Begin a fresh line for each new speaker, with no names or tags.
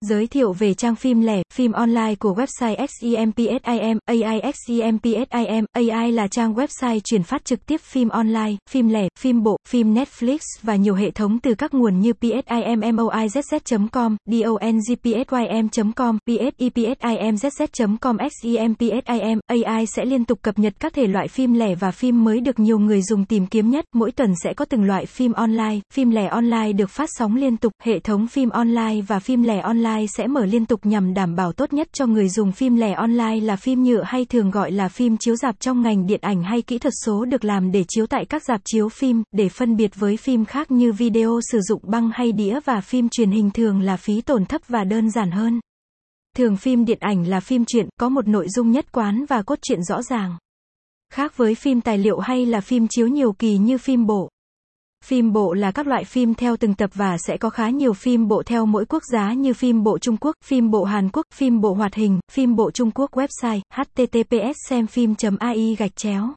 Giới thiệu về trang phim lẻ, phim online của website XEMPSIM, AI XEMPSIM, AI là trang website truyền phát trực tiếp phim online, phim lẻ, phim bộ, phim Netflix và nhiều hệ thống từ các nguồn như PSIMMOIZZ.com, DONGPSYM.com, PSIPSIMZZ.com, XEMPSIM, AI sẽ liên tục cập nhật các thể loại phim lẻ và phim mới được nhiều người dùng tìm kiếm nhất, mỗi tuần sẽ có từng loại phim online, phim lẻ online được phát sóng liên tục, hệ thống phim online và phim lẻ online online sẽ mở liên tục nhằm đảm bảo tốt nhất cho người dùng phim lẻ online là phim nhựa hay thường gọi là phim chiếu dạp trong ngành điện ảnh hay kỹ thuật số được làm để chiếu tại các dạp chiếu phim, để phân biệt với phim khác như video sử dụng băng hay đĩa và phim truyền hình thường là phí tổn thấp và đơn giản hơn. Thường phim điện ảnh là phim truyện, có một nội dung nhất quán và cốt truyện rõ ràng. Khác với phim tài liệu hay là phim chiếu nhiều kỳ như phim bộ. Phim bộ là các loại phim theo từng tập và sẽ có khá nhiều phim bộ theo mỗi quốc gia như phim bộ Trung Quốc, phim bộ Hàn Quốc, phim bộ hoạt hình, phim bộ Trung Quốc website https xem phim.ai gạch chéo.